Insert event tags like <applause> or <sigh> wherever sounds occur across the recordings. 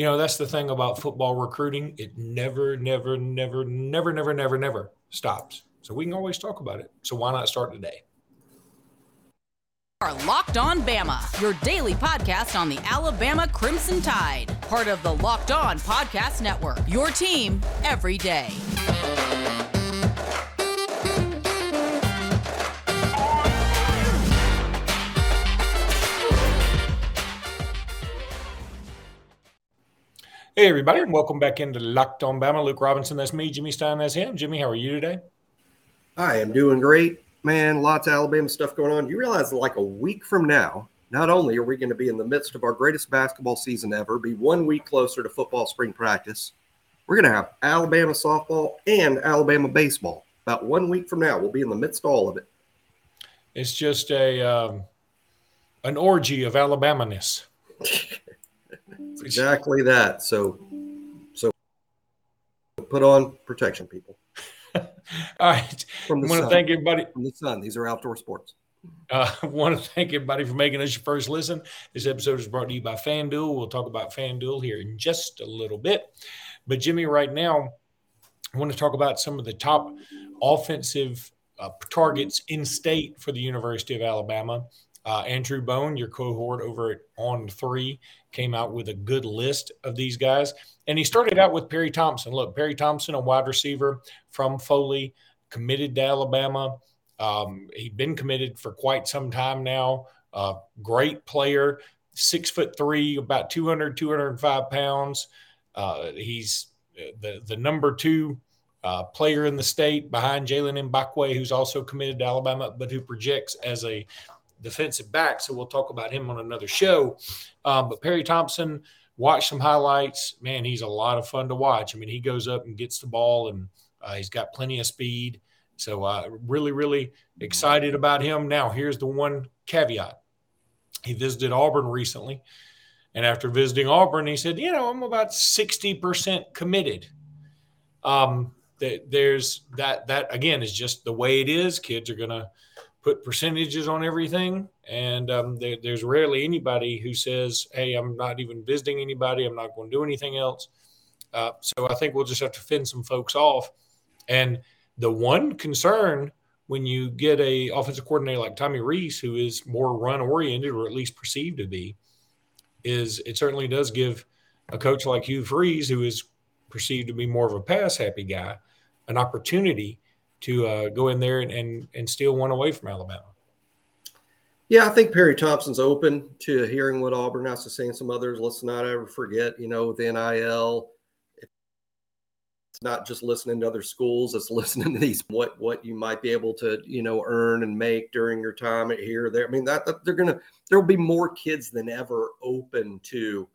you know, that's the thing about football recruiting. It never, never, never, never, never, never, never stops. So we can always talk about it. So why not start today? Are Locked On Bama, your daily podcast on the Alabama Crimson Tide, part of the Locked On Podcast Network. Your team every day. Hey, everybody, and welcome back into Locked On Bama. Luke Robinson, that's me. Jimmy Stein, that's him. Jimmy, how are you today? I am doing great, man. Lots of Alabama stuff going on. You realize like a week from now, not only are we going to be in the midst of our greatest basketball season ever, be one week closer to football spring practice, we're going to have Alabama softball and Alabama baseball. About one week from now, we'll be in the midst of all of it. It's just a um, an orgy of <laughs> Exactly that. So, so put on protection, people. <laughs> All right. From the I want sun. to thank everybody from the sun. These are outdoor sports. Uh, I want to thank everybody for making us your first listen. This episode is brought to you by FanDuel. We'll talk about FanDuel here in just a little bit. But Jimmy, right now, I want to talk about some of the top offensive uh, targets in state for the University of Alabama. Uh, Andrew Bone, your cohort over at On Three, came out with a good list of these guys. And he started out with Perry Thompson. Look, Perry Thompson, a wide receiver from Foley, committed to Alabama. Um, he'd been committed for quite some time now. Uh, great player, six foot three, about 200, 205 pounds. Uh, he's uh, the, the number two uh, player in the state behind Jaylen Mbakwem, who's also committed to Alabama, but who projects as a defensive back. So we'll talk about him on another show. Um, but Perry Thompson, watch some highlights. Man, he's a lot of fun to watch. I mean, he goes up and gets the ball, and uh, he's got plenty of speed. So uh, really, really excited about him. Now, here's the one caveat. He visited Auburn recently. And after visiting Auburn, he said, you know, I'm about 60% committed. Um, that there's that, that again is just the way it is. Kids are to put percentages on everything. And um, there, there's rarely anybody who says, hey, I'm not even visiting anybody. I'm not going to do anything else. Uh, so I think we'll just have to fend some folks off. And the one concern when you get a offensive coordinator like Tommy Rees, who is more run oriented or at least perceived to be, is it certainly does give a coach like Hugh Freeze, who is perceived to be more of a pass happy guy, an opportunity to uh, go in there and, and, and steal one away from Alabama. Yeah, I think Perry Thompson's open to hearing what Auburn has to say and some others. Let's not ever forget, you know, with NIL, it's not just listening to other schools, it's listening to these what what you might be able to, you know, earn and make during your time here there. I mean, that, that they're gonna there'll be more kids than ever open to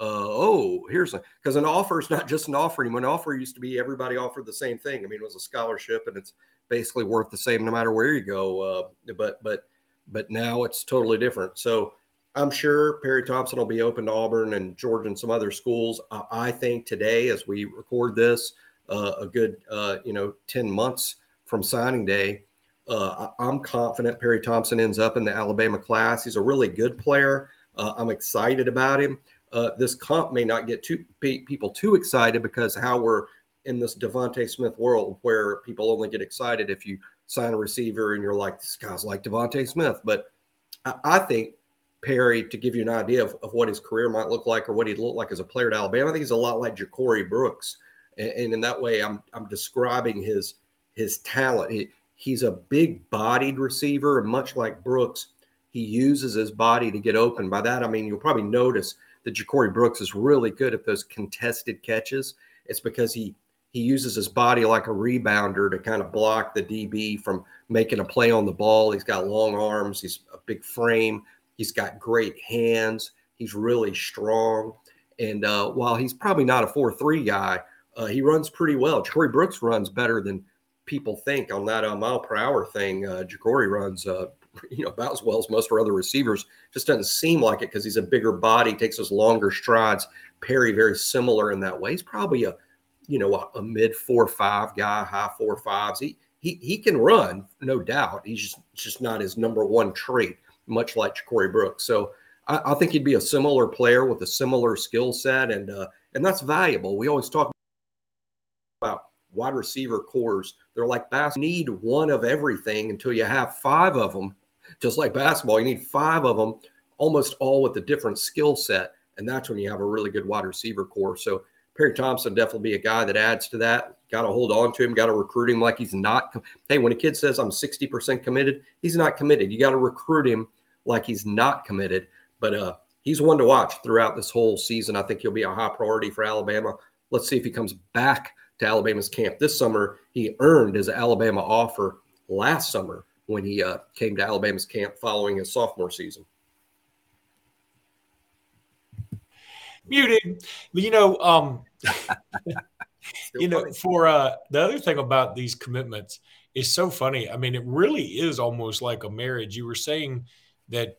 oh, here's a because an offer is not just an offer anymore. An offer used to be everybody offered the same thing. I mean, it was a scholarship, and it's basically worth the same no matter where you go. Uh, but but but now it's totally different. So I'm sure Perry Thompson will be open to Auburn and Georgia and some other schools. Uh, I think today, as we record this, uh, a good uh, you know ten months from signing day. Uh, I'm confident Perry Thompson ends up in the Alabama class. He's a really good player. I'm excited about him uh, this comp may not get too people too excited because how we're in this DeVonta Smith world where people only get excited if you sign a receiver and you're like, this guy's like DeVonta Smith. But I, I think Perry, to give you an idea of, of, what his career might look like or what he'd look like as a player at Alabama, I think he's a lot like Ja'Corey Brooks. And, and in that way, I'm I'm describing his his talent. He, he's a big bodied receiver, and much like Brooks, he uses his body to get open. By that, I mean you'll probably notice that Ja'Corey Brooks is really good at those contested catches. It's because he he uses his body like a rebounder to kind of block the DB from making a play on the ball. He's got long arms. He's a big frame. He's got great hands. He's really strong. And uh, while he's probably not a 4 3 guy, uh, he runs pretty well. Ja'Corey Brooks runs better than people think on that uh, mile per hour thing. Uh, Ja'Corey runs uh, <laughs> you know about as well as most of our other receivers. Just doesn't seem like it because he's a bigger body, takes those longer strides. Perry very similar in that way. He's probably a you know a, a mid four five guy, high four fives. He he he can run, no doubt. He's just just not his number one trait, much like Ja'Corey Brooks. So I, I, think he'd be a similar player with a similar skill set, and uh, and that's valuable. We always talk wide receiver cores. They're like basketball. Need one of everything until you have five of them. Just like basketball, you need five of them, almost all with a different skill set, and that's when you have a really good wide receiver core. So Perry Thompson definitely be a guy that adds to that. Got to hold on to him. Got to recruit him like he's not. Hey, when a kid says I'm 60% committed, he's not committed. You got to recruit him like he's not committed. But uh, he's one to watch throughout this whole season. I think he'll be a high priority for Alabama. Let's see if he comes back to Alabama's camp this summer. He earned his Alabama offer last summer when he uh, came to Alabama's camp following his sophomore season. Muted. You know, um, <laughs> you know, funny. for uh, the other thing about these commitments is so funny. I mean, it really is almost like a marriage. You were saying that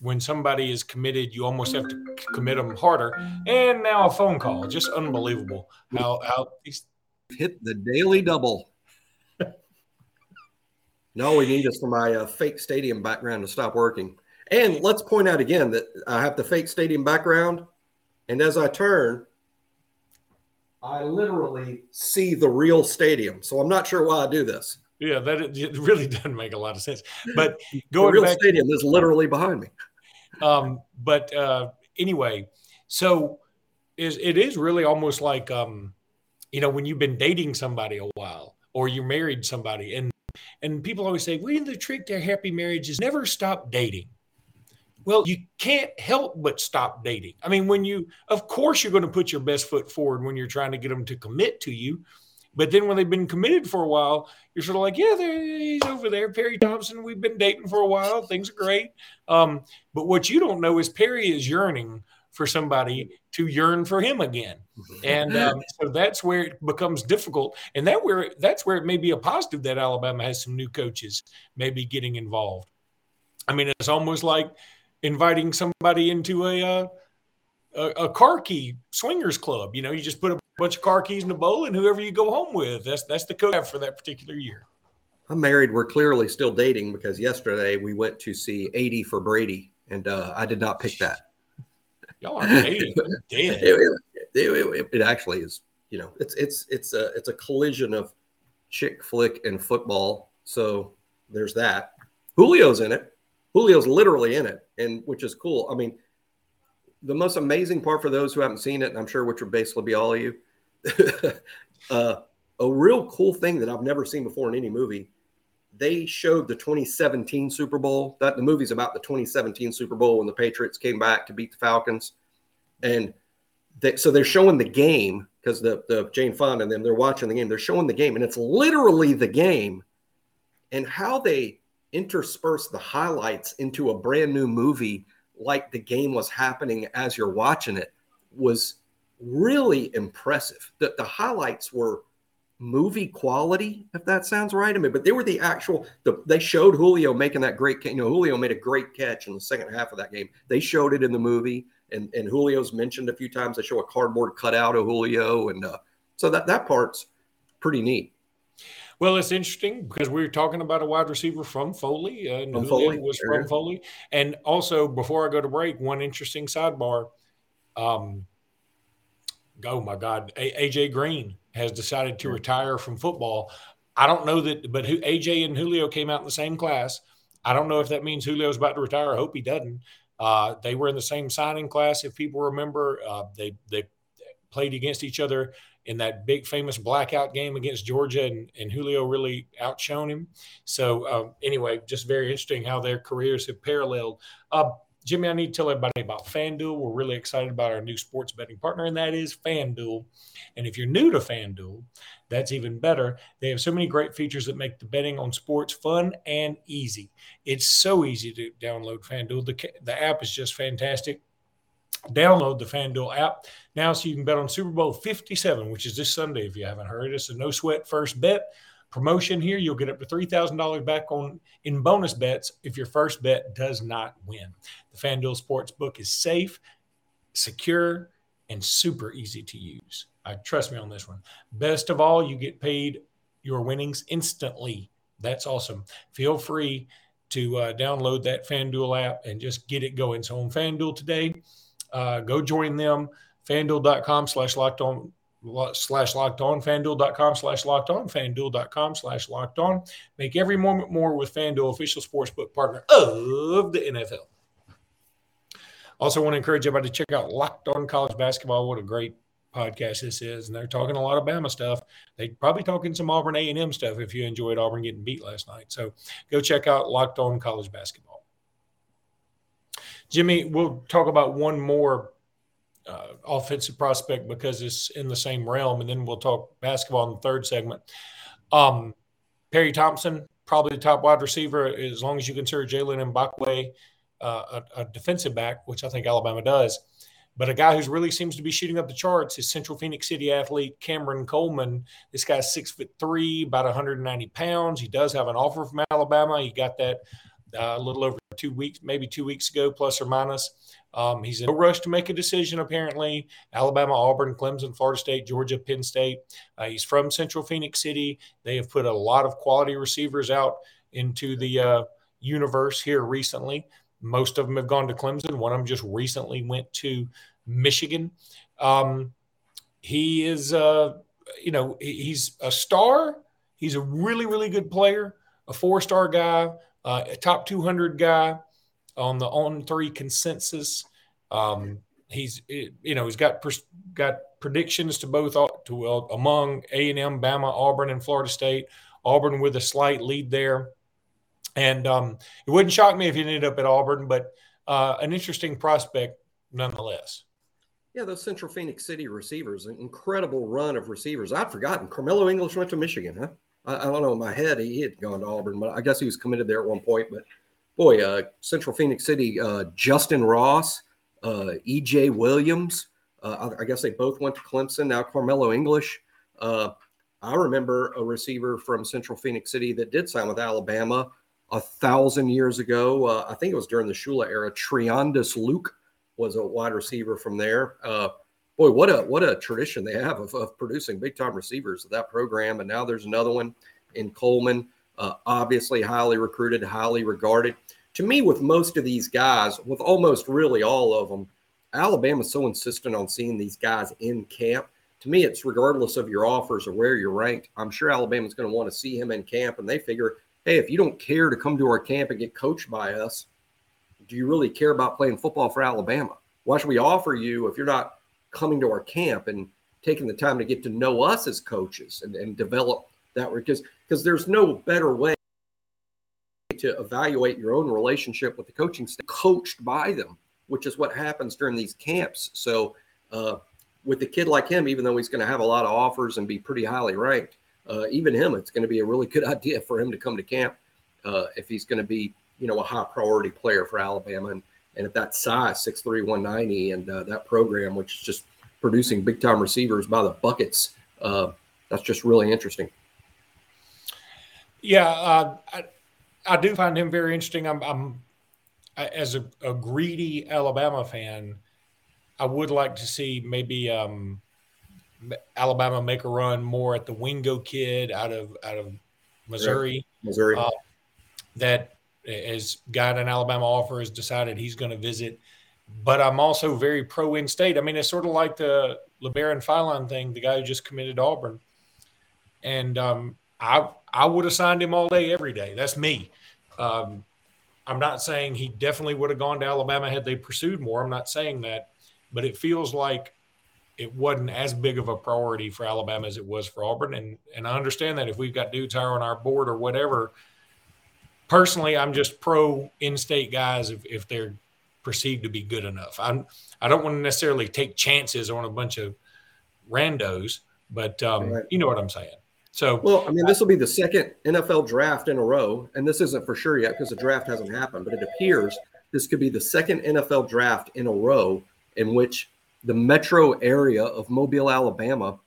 when somebody is committed, you almost have to commit them harder. And now a phone call, just unbelievable how how these hit the daily double. no, we need this for my uh, fake stadium background to stop working. And let's point out again that I have the fake stadium background, and as I turn, I literally see the real stadium. So I'm not sure why I do this. Yeah, that it really <laughs> doesn't make a lot of sense. But <laughs> going the real back, stadium is literally behind me. Um, but uh, anyway, so is it is really almost like um, you know when you've been dating somebody a while or you married somebody and and people always say, well, the trick to a happy marriage is never stop dating. Well, you can't help but stop dating. I mean, when you, of course, you're going to put your best foot forward when you're trying to get them to commit to you. But then when they've been committed for a while, you're sort of like, yeah, he's over there. Perry Thompson, we've been dating for a while. Things are great. Um, but what you don't know is Perry is yearning for somebody to yearn for him again. And um, so that's where it becomes difficult. And that where that's where it may be a positive that Alabama has some new coaches maybe getting involved. I mean, it's almost like inviting somebody into a, uh, a, a car key swingers club. You know, you just put a bunch of car keys in a bowl, and whoever you go home with, that's that's the code for that particular year. I'm married. We're clearly still dating because yesterday we went to see 80 for Brady, and uh, I did not pick that. Y'all are dating. <laughs> it, it, it, actually is. You know, it's it's it's a it's a collision of chick flick and football. So there's that. Julio's in it. Julio's literally in it, and which is cool. I mean, the most amazing part for those who haven't seen it, and I'm sure which would basically be all of you, <laughs> uh, a real cool thing that I've never seen before in any movie. They showed the 2017 Super Bowl. That the movie's about the 2017 Super Bowl when the Patriots came back to beat the Falcons, and they, so they're showing the game because the the Jane Fonda and them they're watching the game. They're showing the game, and it's literally the game, and how they intersperse the highlights into a brand new movie like the game was happening as you're watching it was really impressive. The, the highlights were movie quality, if that sounds right to me, but they were the actual, the, they showed Julio making that great, you know, Julio made a great catch in the second half of that game. They showed it in the movie and, and Julio's mentioned a few times. They show a cardboard cutout of Julio. And uh, so that, that part's pretty neat. Well, it's interesting because we were talking about a wide receiver from Foley, uh, from Foley was from Foley, and also before I go to break, one interesting sidebar. Um, oh my God, a- AJ Green has decided to retire from football. I don't know that, but who, AJ and Julio came out in the same class. I don't know if that means Julio's about to retire. I hope he doesn't. Uh, they were in the same signing class, if people remember. Uh, they they played against each other in that big famous blackout game against Georgia, and, and Julio really outshone him. So um, anyway, just very interesting how their careers have paralleled. Uh, Jimmy, I need to tell everybody about FanDuel. We're really excited about our new sports betting partner, and that is FanDuel. And if you're new to FanDuel, that's even better. They have so many great features that make the betting on sports fun and easy. It's so easy to download FanDuel. The, the app is just fantastic download the FanDuel app now so you can bet on Super Bowl 57, which is this Sunday if you haven't heard. It's a no sweat first bet promotion here. You'll get up to $3,000 back on in bonus bets if your first bet does not win. The FanDuel Sportsbook is safe, secure, and super easy to use. I trust me on this one. Best of all, you get paid your winnings instantly. That's awesome. Feel free to uh, download that FanDuel app and just get it going. So on FanDuel today, uh, go join them. FanDuel.com slash locked on slash locked on, fanduel.com slash locked on, fanduel.com slash locked on. Make every moment more with FanDuel, official sportsbook partner of the NFL. Also, want to encourage everybody to check out Locked On College Basketball. What a great podcast this is, and they're talking a lot of Bama stuff. They probably talking some Auburn A and M stuff if you enjoyed Auburn getting beat last night. So go check out Locked On College Basketball. Jimmy, we'll talk about one more uh, offensive prospect because it's in the same realm, and then we'll talk basketball in the third segment. Um, Perry Thompson, probably the top wide receiver, as long as you consider Jaylen Mbakwem uh, a, a, defensive back, which I think Alabama does. But a guy who really seems to be shooting up the charts is Central Phenix City athlete Cameron Coleman. This guy's six foot three, about 190 pounds. He does have an offer from Alabama. He got that uh, a little over two weeks, maybe two weeks ago, plus or minus. Um, he's in no rush to make a decision, apparently. Alabama, Auburn, Clemson, Florida State, Georgia, Penn State. Uh, he's from Central Phenix City. They have put a lot of quality receivers out into the uh, universe here recently. Most of them have gone to Clemson. One of them just recently went to Michigan. Um, he is, uh, you know, he's a star. He's a really, really good player, a four star guy, uh, a top 200 guy on the on three consensus. Um, he's, you know, he's got got predictions to both to uh, among A and M, Bama, Auburn, and Florida State. Auburn with a slight lead there. And um, it wouldn't shock me if he ended up at Auburn, but uh, an interesting prospect nonetheless. Yeah, those Central Phenix City receivers, an incredible run of receivers. I'd forgotten. Karmello English went to Michigan, huh? I, I don't know in my head he had gone to Auburn, but I guess he was committed there at one point. But boy, uh, Central Phenix City, uh, Justin Ross, uh, EJ Williams. Uh, I, I, guess they both went to Clemson. Now Karmello English. Uh, I remember a receiver from Central Phenix City that did sign with Alabama a thousand years ago. Uh, I think it was during the Shula era. Triandos Luke was a wide receiver from there. Boy, what a what a tradition they have of, of producing big time receivers of that program. And now there's another one in Coleman, uh, obviously highly recruited, highly regarded. To me, with most of these guys, with almost really all of them, Alabama's so insistent on seeing these guys in camp. To me, it's regardless of your offers or where you're ranked. I'm sure Alabama's going to want to see him in camp, and they figure hey, if you don't care to come to our camp and get coached by us, do you really care about playing football for Alabama? Why should we offer you if you're not coming to our camp and taking the time to get to know us as coaches and, and develop that? Because because there's no better way to evaluate your own relationship with the coaching staff, coached by them, which is what happens during these camps. So uh, with a kid like him, even though he's going to have a lot of offers and be pretty highly ranked, uh, even him, it's going to be a really good <laughs> idea for him to come to camp uh, if he's going to be, you know, a high priority player for Alabama. And, and at that size, 6'3, 190, and uh, that program, which is just producing big time receivers by the buckets, uh, that's just really interesting. Yeah, uh, I, I do find him very interesting. I'm, I'm as a, a, greedy Alabama fan, I would like to see maybe um, Alabama make a run more at the Wingo kid out of out of Missouri. Missouri. Uh, that has got an Alabama offer has decided he's going to visit. But I'm also very pro in state. I mean, it's sort of like the Labaron Philon thing, the guy who just committed to Auburn. And um, I I would have signed him all day, every day. That's me. Um, I'm not saying he definitely would have gone to Alabama had they pursued more. I'm not saying that, but it feels like it wasn't as big of a priority for Alabama as it was for Auburn. And and I understand that if we've got dudes higher on our board or whatever. Personally, I'm just pro in-state guys if, if they're perceived to be good enough. I'm I don't want to necessarily take chances on a bunch of randos, but um, right. you know what I'm saying. So, well, I mean, this will be the second NFL draft in a row, and this isn't for sure yet because the draft hasn't happened, but it appears this could be the second NFL draft in a row in which the metro area of Mobile, Alabama,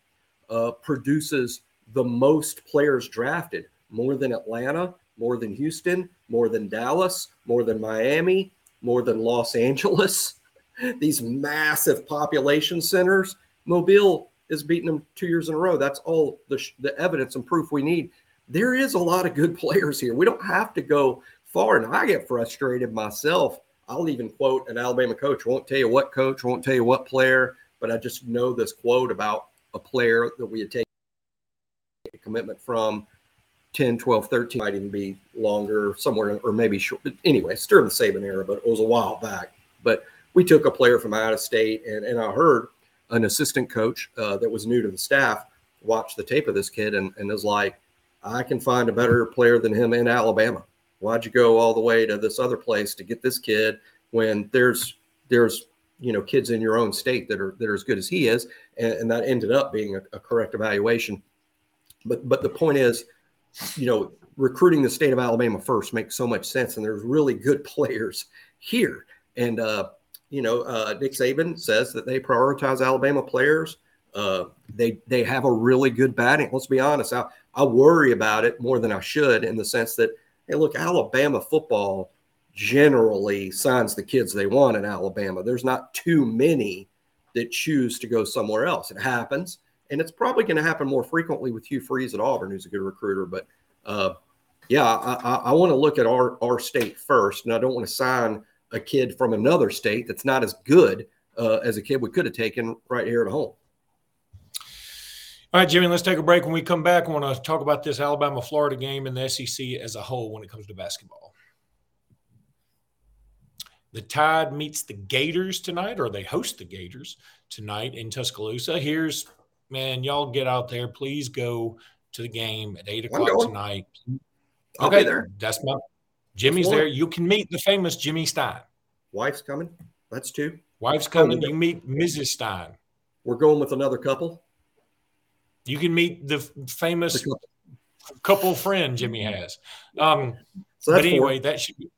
uh, produces the most players drafted, more than Atlanta, more than Houston, more than Dallas, more than Miami, more than Los Angeles. <laughs> These massive population centers. Mobile is beating them two years in a row. That's all the, the evidence and proof we need. There is a lot of good <laughs> players here. We don't have to go far. And I get frustrated myself. I'll even quote an Alabama coach, won't tell you what coach, won't tell you what player, but I just know this quote about a player that we had taken a commitment from 10, 12, 13, might even be longer, somewhere, or maybe short. But anyway, it's during the Saban era, but it was a while back. But we took a player from out of state, and, and I heard an assistant coach uh, that was new to the staff watch the tape of this kid and, and was like, I can find a better player than him in Alabama. Why'd you go all the way to this other place to get this kid when there's there's you know kids in your own state that are that are as good as he is, and, and that ended up being a, a correct evaluation. But but the point is, you know, recruiting the state of Alabama first makes so much sense, and there's really good <laughs> players here. And uh, you know, uh, Nick Saban says that they prioritize Alabama players. Uh, they they have a really good batting. Let's be honest. I, I worry about it more than I should in the sense that, hey, look, Alabama football generally signs the kids they want in Alabama. There's not too many that choose to go somewhere else. It happens, and it's probably going to happen more frequently with Hugh Freeze at Auburn, who's a good recruiter. But uh, yeah, I, I, I want to look at our our state first, and I don't want to sign a kid from another state that's not as good uh, as a kid we could have taken right here at home. All right, Jimmy, let's take a break. When we come back, I want to talk about this Alabama Florida game and the SEC as a whole when it comes to basketball. The Tide meets the Gators tonight, or they host the Gators tonight in Tuscaloosa. Here's, man, y'all get out there. Please go to the game at eight o'clock tonight. I'll okay, there. That's my Jimmy's there. You can meet the famous Jimmy Stein. Wife's coming. That's two. Wife's coming. You meet Mrs. Stein. We're going with another couple. You can meet the famous the couple friend Jimmy has. Um, so but anyway, four. that should be,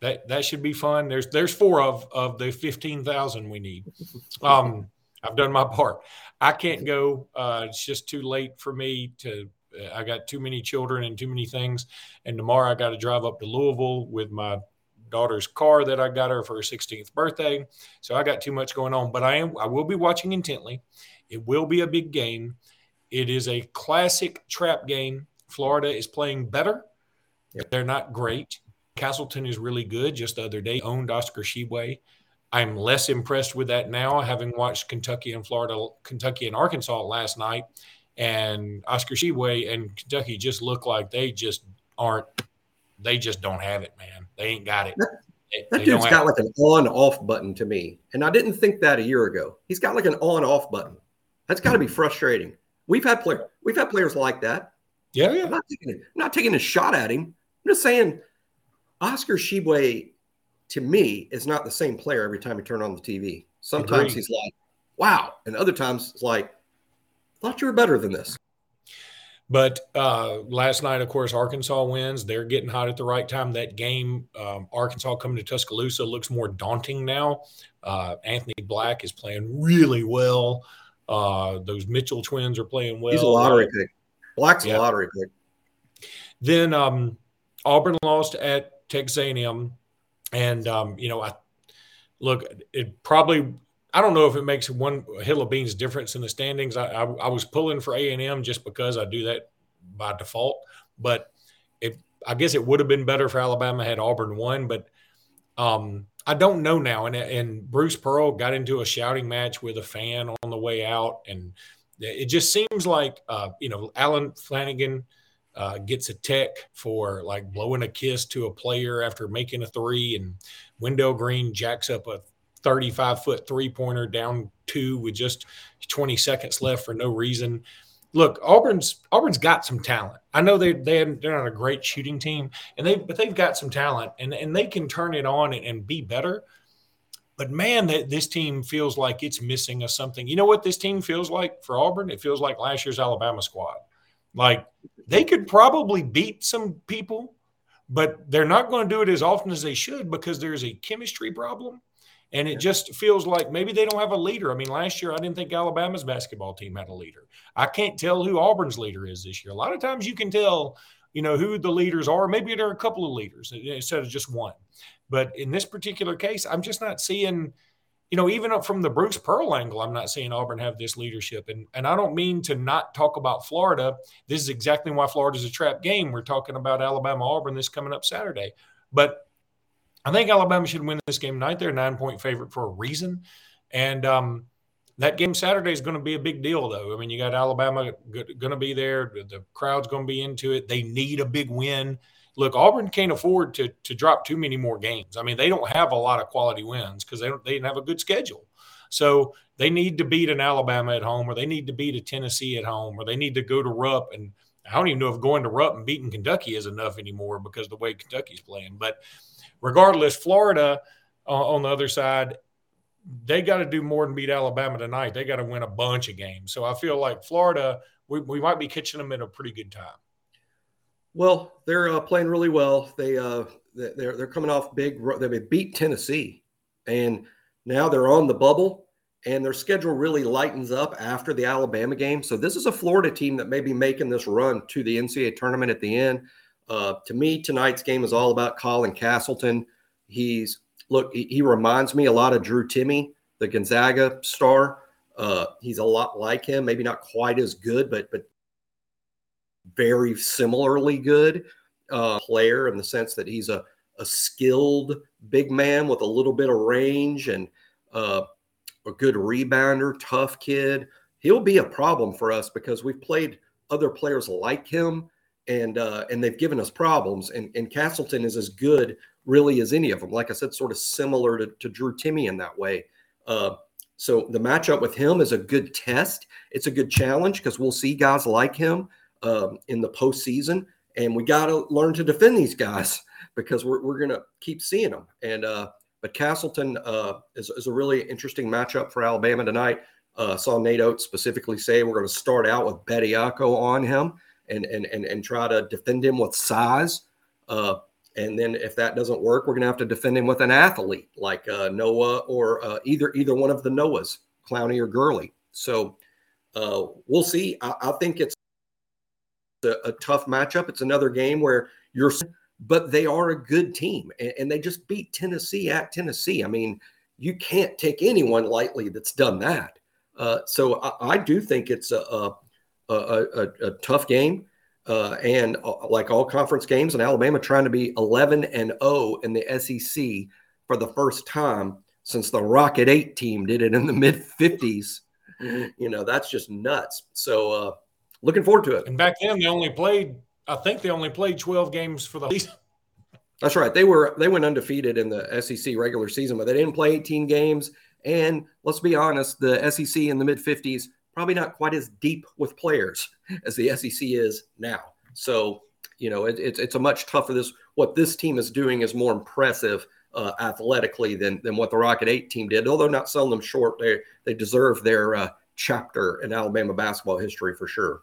that that should be fun. There's there's four of of the fifteen thousand we need. Um, I've done my part. I can't go. Uh, it's just too late for me to. Uh, I got too many children and too many things. And tomorrow I got to drive up to Louisville with my daughter's car that I got her for her 16th birthday. So I got too much going on. But I am. I will be watching intently. It will be a big game. It is a classic trap game. Florida is playing better. Yep. They're not great. Castleton is really good. Just the other day, owned Oscar Tshiebwe. I'm less impressed with that now, having watched Kentucky and Florida, Kentucky and Arkansas last night, and Oscar Tshiebwe and Kentucky just look like they just aren't. They just don't have it, man. They ain't got it. That, they, that they dude's got like an on-off button to me, and I didn't think that a year ago. He's got like an on-off button. That's got to be frustrating. We've had player, we've had players like that. Yeah, yeah. I'm not taking, I'm not taking a shot at him. I'm just saying, Oscar Tshiebwe, to me, is not the same player every time you turn on the TV. Sometimes Agreed. he's like, "Wow," and other times it's like, "Thought you were better than this." But uh, last night, of course, Arkansas wins. They're getting hot at the right time. That game, um, Arkansas coming to Tuscaloosa, looks more daunting now. Uh, Anthony Black is playing really well. Uh, those Mitchell twins are playing well. He's a lottery pick. Black's yeah. a lottery pick. Then um, Auburn lost at Texas A&M, and um, you know, I look. It probably I don't know if it makes one hill of beans difference in the standings. I, I, I was pulling for A and M just because I do that by default, but it I guess it would have been better for Alabama had Auburn won, but um, I don't know now. And and Bruce Pearl got into a shouting match with a fan on the way out, and it just seems like uh, you know Allen Flanigan uh, gets a tech for like blowing a kiss to a player after making a three, and Wendell Green jacks up a 35 foot three pointer down two with just 20 seconds left for no reason look, Auburn's Auburn's got some talent. I know they they they're not a great shooting team, and they but they've got some talent, and and they can turn it on and, and be better. But man, that this team feels like it's missing a something. You know what this team feels like for Auburn? It feels like last year's Alabama squad. Like they could probably beat some people, but they're not going to do it as often as they should because there's a chemistry problem and it just feels like maybe they don't have a leader. I mean, last year I didn't think Alabama's basketball team had a leader. I can't tell who Auburn's leader is this year. A lot of times you can tell, you know, who the leaders are. Maybe there are a couple of leaders instead of just one. But in this particular case, I'm just not seeing, you know, even up from the Bruce Pearl angle, I'm not seeing Auburn have this leadership. And and I don't mean to not talk about Florida. This is exactly why Florida's a trap game. We're talking about Alabama Auburn this coming up Saturday. But I think Alabama should win this game tonight. They're a nine point favorite for a reason. And um, that game Saturday is going to be a big deal, though. I mean, you got Alabama going to be there. The crowd's going to be into it. They need a big win. Look, Auburn can't afford to to drop too many more games. I mean, they don't have a lot of quality wins because they don't they didn't have a good schedule. So they need to beat an Alabama at home, or they need to beat a Tennessee at home, or they need to go to Rupp. And I don't even know if going to Rupp and beating Kentucky is enough anymore because the way Kentucky's playing. But regardless, Florida uh, on the other side, they got to do more than beat Alabama tonight. They got to win a bunch of games. So I feel like Florida, we, we might be catching them at a pretty good time. Well, they're uh, playing really well. They uh, they're they're coming off big. They beat Tennessee, and now they're on the bubble, and their schedule really lightens up after the Alabama game. So this is a Florida team that may be making this run to the NCAA tournament at the end. Uh, to me, tonight's game is all about Colin Castleton. He's look, he, he reminds me a lot of Drew Timme, the Gonzaga star. Uh, he's a lot like him, maybe not quite as good, but but very similarly good uh, player in the sense that he's a, a skilled big man with a little bit of range and uh, a good rebounder, tough kid. He'll be a problem for us because we've played other players like him and uh, and they've given us problems. And, and Castleton is as good really as any of them. Like I said, sort of similar to, to Drew Timme in that way. Uh, so the matchup with him is a good test. It's a good challenge because we'll see guys like him um, in the postseason, and we got to learn to defend these guys <laughs> because we're, we're going to keep seeing them. And uh, but Castleton uh, is, is a really interesting matchup for Alabama tonight. Uh, saw Nate Oats specifically say we're going to start out with Bediako on him and and and and try to defend him with size. Uh, and then if that doesn't work, we're going to have to defend him with an athlete like uh, Noah or uh, either either one of the Noahs, Clowney or Gurley. So uh, we'll see. I, I think it's a, a, tough matchup. It's another game where you're, but they are a good team, and, and, they just beat Tennessee at Tennessee. I mean, you can't take anyone lightly that's done that. Uh, so I, I, do think it's a, a, a, a tough game. Uh, and uh, like all conference games, and Alabama trying to be 11 and 0 in the SEC for the first time since the Rocket 8 team did it in the mid 50s. You know, that's just nuts. So, uh, looking forward to it. And back then, they only played, I think they only played 12 games for the <laughs> season. That's right. They were they went undefeated in the SEC regular season, but they didn't play 18 games. And let's be honest, the SEC in the mid 50s probably not quite as deep with players <laughs> as the SEC is now. So you know it, it's it's a much tougher. This what this team is doing is more impressive uh, athletically than than what the Rocket Eight team did. Although not selling them short, they they deserve their uh, chapter in Alabama basketball history for sure.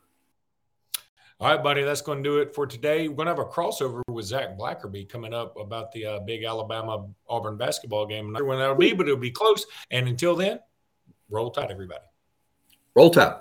All right, buddy, that's going to do it for today. We're going to have a crossover with Zach Blackerby coming up about the uh, big Alabama Auburn basketball game. I'm not sure when that'll be, but it'll be close. And until then, roll tide, everybody. Roll tide.